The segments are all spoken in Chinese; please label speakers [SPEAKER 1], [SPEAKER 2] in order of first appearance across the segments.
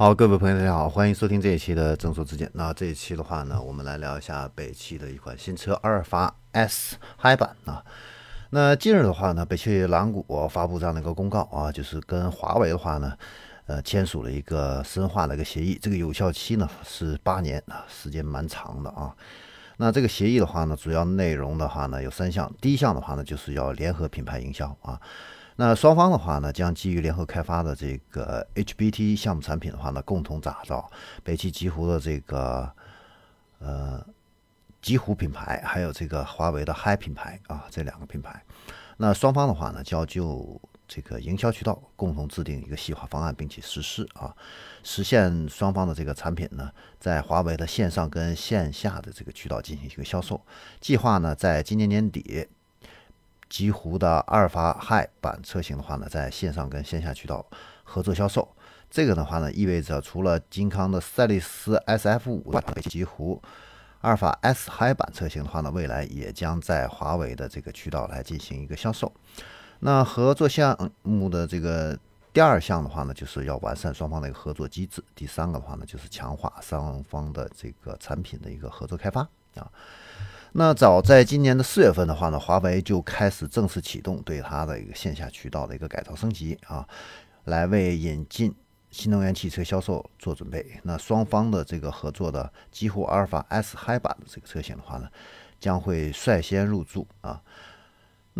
[SPEAKER 1] 好，各位朋友，大家好，欢迎收听这一期的正说之见。那这一期的话呢，我们来聊一下北汽的一款新车阿尔法 S 嗨版啊。那近日的话呢，北汽蓝谷发布这样的一个公告啊，就是跟华为的话呢，呃，签署了一个深化的一个协议，这个有效期呢是八年啊，时间蛮长的啊。那这个协议的话呢，主要内容的话呢有三项，第一项的话呢就是要联合品牌营销啊。那双方的话呢，将基于联合开发的这个 HBT 项目产品的话呢，共同打造北汽极狐的这个呃极狐品牌，还有这个华为的嗨品牌啊，这两个品牌。那双方的话呢，将就这个营销渠道共同制定一个细化方案，并且实施啊，实现双方的这个产品呢，在华为的线上跟线下的这个渠道进行一个销售。计划呢，在今年年底。极狐的阿尔法 Hi 版车型的话呢，在线上跟线下渠道合作销售。这个的话呢，意味着除了金康的赛力斯 SF 五外，极狐阿尔法 S Hi 版车型的话呢，未来也将在华为的这个渠道来进行一个销售。那合作项目的这个第二项的话呢，就是要完善双方的一个合作机制。第三个的话呢，就是强化双方的这个产品的一个合作开发啊。那早在今年的四月份的话呢，华为就开始正式启动对它的一个线下渠道的一个改造升级啊，来为引进新能源汽车销售做准备。那双方的这个合作的极狐阿尔法 S Hi 版的这个车型的话呢，将会率先入驻啊。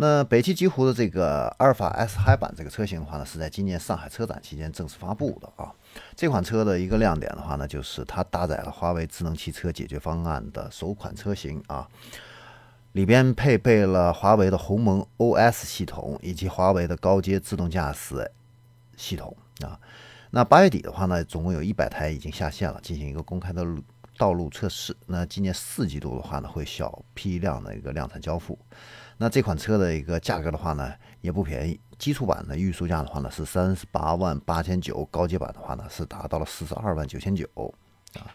[SPEAKER 1] 那北汽极狐的这个阿尔法 S Hi 版这个车型的话呢，是在今年上海车展期间正式发布的啊。这款车的一个亮点的话呢，就是它搭载了华为智能汽车解决方案的首款车型啊，里边配备了华为的鸿蒙 OS 系统以及华为的高阶自动驾驶系统啊。那八月底的话呢，总共有一百台已经下线了，进行一个公开的道路测试。那今年四季度的话呢，会小批量的一个量产交付。那这款车的一个价格的话呢，也不便宜。基础版的预售价的话呢是三十八万八千九，高阶版的话呢是达到了四十二万九千九啊。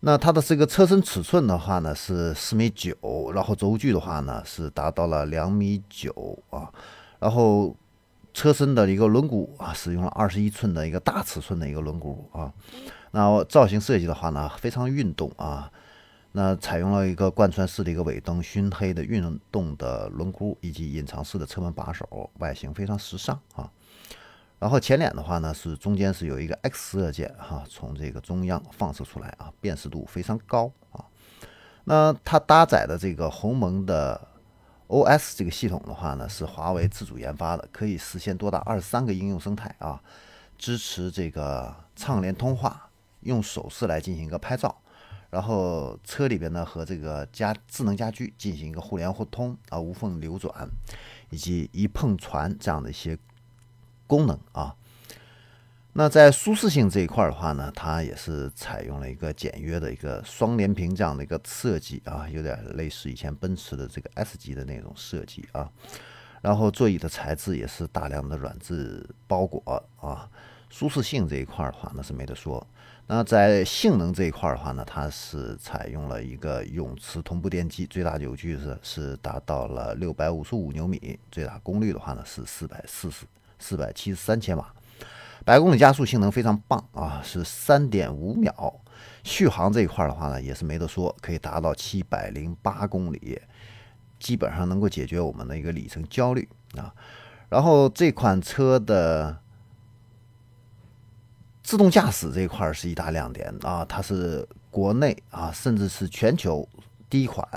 [SPEAKER 1] 那它的这个车身尺寸的话呢是四米九，然后轴距的话呢是达到了两米九啊。然后车身的一个轮毂啊，使用了二十一寸的一个大尺寸的一个轮毂啊。那造型设计的话呢，非常运动啊。那采用了一个贯穿式的一个尾灯、熏黑的运动的轮毂以及隐藏式的车门把手，外形非常时尚啊。然后前脸的话呢，是中间是有一个 X 射键哈，从这个中央放射出来啊，辨识度非常高啊。那它搭载的这个鸿蒙的 OS 这个系统的话呢，是华为自主研发的，可以实现多达二十三个应用生态啊，支持这个畅联通话，用手势来进行一个拍照。然后车里边呢和这个家智能家居进行一个互联互通啊无缝流转，以及一碰传这样的一些功能啊。那在舒适性这一块的话呢，它也是采用了一个简约的一个双联屏这样的一个设计啊，有点类似以前奔驰的这个 S 级的那种设计啊。然后座椅的材质也是大量的软质包裹啊，舒适性这一块的话那是没得说。那在性能这一块的话呢，它是采用了一个永磁同步电机，最大扭矩是是达到了六百五十五牛米，最大功率的话呢是四百四十四百七十三千瓦，百公里加速性能非常棒啊，是三点五秒。续航这一块的话呢，也是没得说，可以达到七百零八公里，基本上能够解决我们的一个里程焦虑啊。然后这款车的。自动驾驶这一块是一大亮点啊！它是国内啊，甚至是全球第一款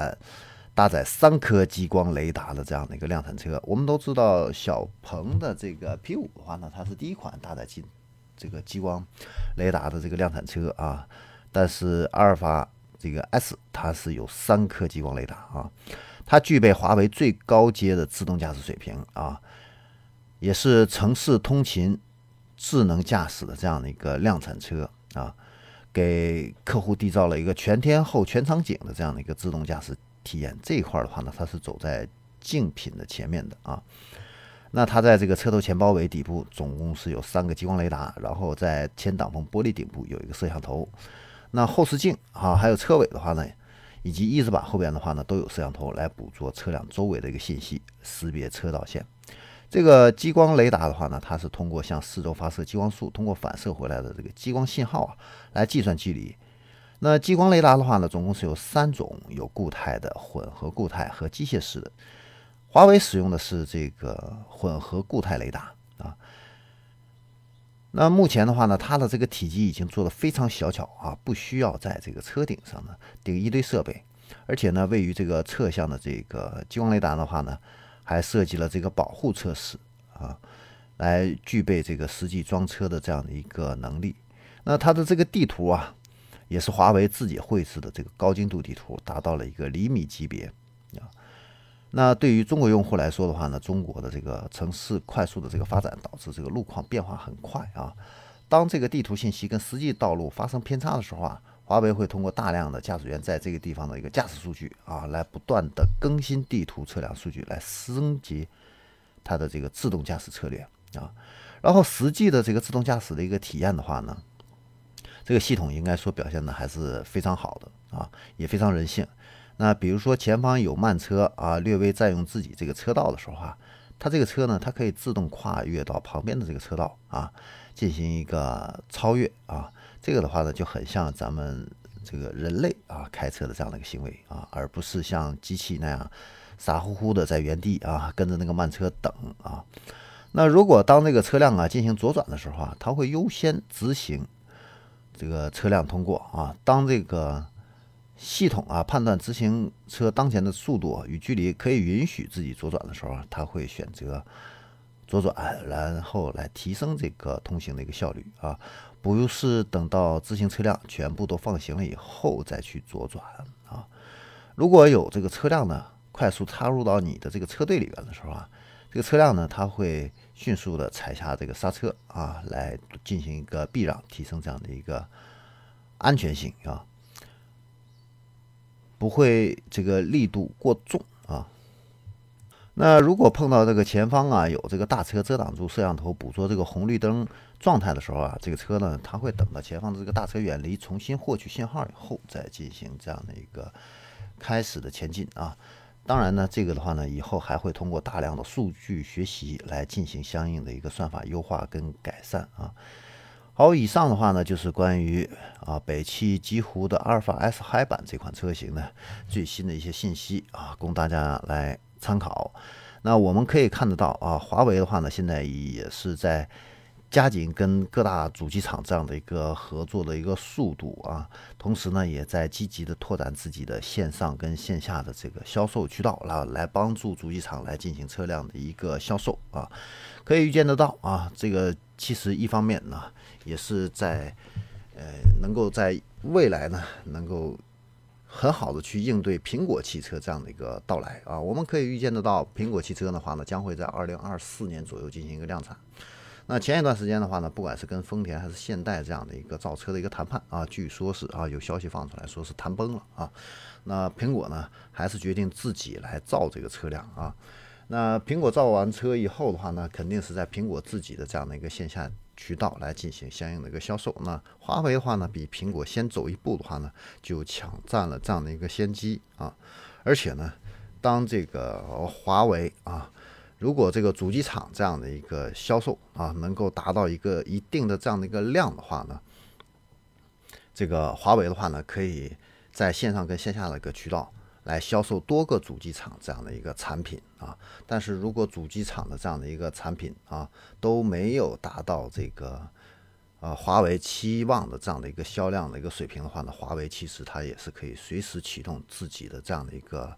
[SPEAKER 1] 搭载三颗激光雷达的这样的一个量产车。我们都知道，小鹏的这个 P5 的话呢，它是第一款搭载激这个激光雷达的这个量产车啊。但是阿尔法这个 S 它是有三颗激光雷达啊，它具备华为最高阶的自动驾驶水平啊，也是城市通勤。智能驾驶的这样的一个量产车啊，给客户缔造了一个全天候、全场景的这样的一个自动驾驶体验。这一块的话呢，它是走在竞品的前面的啊。那它在这个车头前包围底部总共是有三个激光雷达，然后在前挡风玻璃顶部有一个摄像头。那后视镜啊，还有车尾的话呢，以及翼子板后边的话呢，都有摄像头来捕捉车辆周围的一个信息，识别车道线。这个激光雷达的话呢，它是通过向四周发射激光束，通过反射回来的这个激光信号啊，来计算距离。那激光雷达的话呢，总共是有三种，有固态的、混合固态和机械式的。华为使用的是这个混合固态雷达啊。那目前的话呢，它的这个体积已经做的非常小巧啊，不需要在这个车顶上呢顶一堆设备，而且呢，位于这个侧向的这个激光雷达的话呢。还设计了这个保护测试啊，来具备这个实际装车的这样的一个能力。那它的这个地图啊，也是华为自己绘制的这个高精度地图，达到了一个厘米级别啊。那对于中国用户来说的话呢，中国的这个城市快速的这个发展，导致这个路况变化很快啊。当这个地图信息跟实际道路发生偏差的时候啊。华为会通过大量的驾驶员在这个地方的一个驾驶数据啊，来不断的更新地图测量数据，来升级它的这个自动驾驶策略啊。然后实际的这个自动驾驶的一个体验的话呢，这个系统应该说表现的还是非常好的啊，也非常人性。那比如说前方有慢车啊，略微占用自己这个车道的时候啊，它这个车呢，它可以自动跨越到旁边的这个车道啊，进行一个超越啊。这个的话呢，就很像咱们这个人类啊开车的这样的一个行为啊，而不是像机器那样傻乎乎的在原地啊跟着那个慢车等啊。那如果当这个车辆啊进行左转的时候啊，它会优先执行这个车辆通过啊。当这个系统啊判断执行车当前的速度与距离可以允许自己左转的时候啊，它会选择左转，然后来提升这个通行的一个效率啊。不是等到自行车辆全部都放行了以后再去左转啊！如果有这个车辆呢，快速插入到你的这个车队里边的时候啊，这个车辆呢，它会迅速的踩下这个刹车啊，来进行一个避让，提升这样的一个安全性啊，不会这个力度过重。那如果碰到这个前方啊有这个大车遮挡住摄像头捕捉这个红绿灯状态的时候啊，这个车呢，它会等到前方的这个大车远离，重新获取信号以后，再进行这样的一个开始的前进啊。当然呢，这个的话呢，以后还会通过大量的数据学习来进行相应的一个算法优化跟改善啊。好，以上的话呢，就是关于啊北汽极狐的阿尔法 S Hi 版这款车型呢最新的一些信息啊，供大家来。参考，那我们可以看得到啊，华为的话呢，现在也是在加紧跟各大主机厂这样的一个合作的一个速度啊，同时呢，也在积极的拓展自己的线上跟线下的这个销售渠道，来来帮助主机厂来进行车辆的一个销售啊，可以预见得到啊，这个其实一方面呢，也是在呃，能够在未来呢，能够。很好的去应对苹果汽车这样的一个到来啊，我们可以预见得到，苹果汽车的话呢，将会在二零二四年左右进行一个量产。那前一段时间的话呢，不管是跟丰田还是现代这样的一个造车的一个谈判啊，据说是啊有消息放出来说是谈崩了啊。那苹果呢，还是决定自己来造这个车辆啊。那苹果造完车以后的话呢，肯定是在苹果自己的这样的一个线下。渠道来进行相应的一个销售。那华为的话呢，比苹果先走一步的话呢，就抢占了这样的一个先机啊。而且呢，当这个华为啊，如果这个主机厂这样的一个销售啊，能够达到一个一定的这样的一个量的话呢，这个华为的话呢，可以在线上跟线下的一个渠道。来销售多个主机厂这样的一个产品啊，但是如果主机厂的这样的一个产品啊都没有达到这个呃华为期望的这样的一个销量的一个水平的话呢，华为其实它也是可以随时启动自己的这样的一个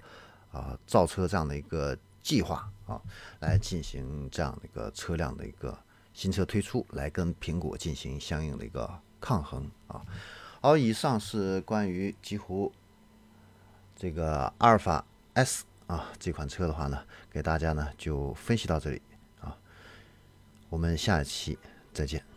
[SPEAKER 1] 啊造车这样的一个计划啊，来进行这样的一个车辆的一个新车推出，来跟苹果进行相应的一个抗衡啊。好，以上是关于几乎。这个阿尔法 S 啊，这款车的话呢，给大家呢就分析到这里啊，我们下一期再见。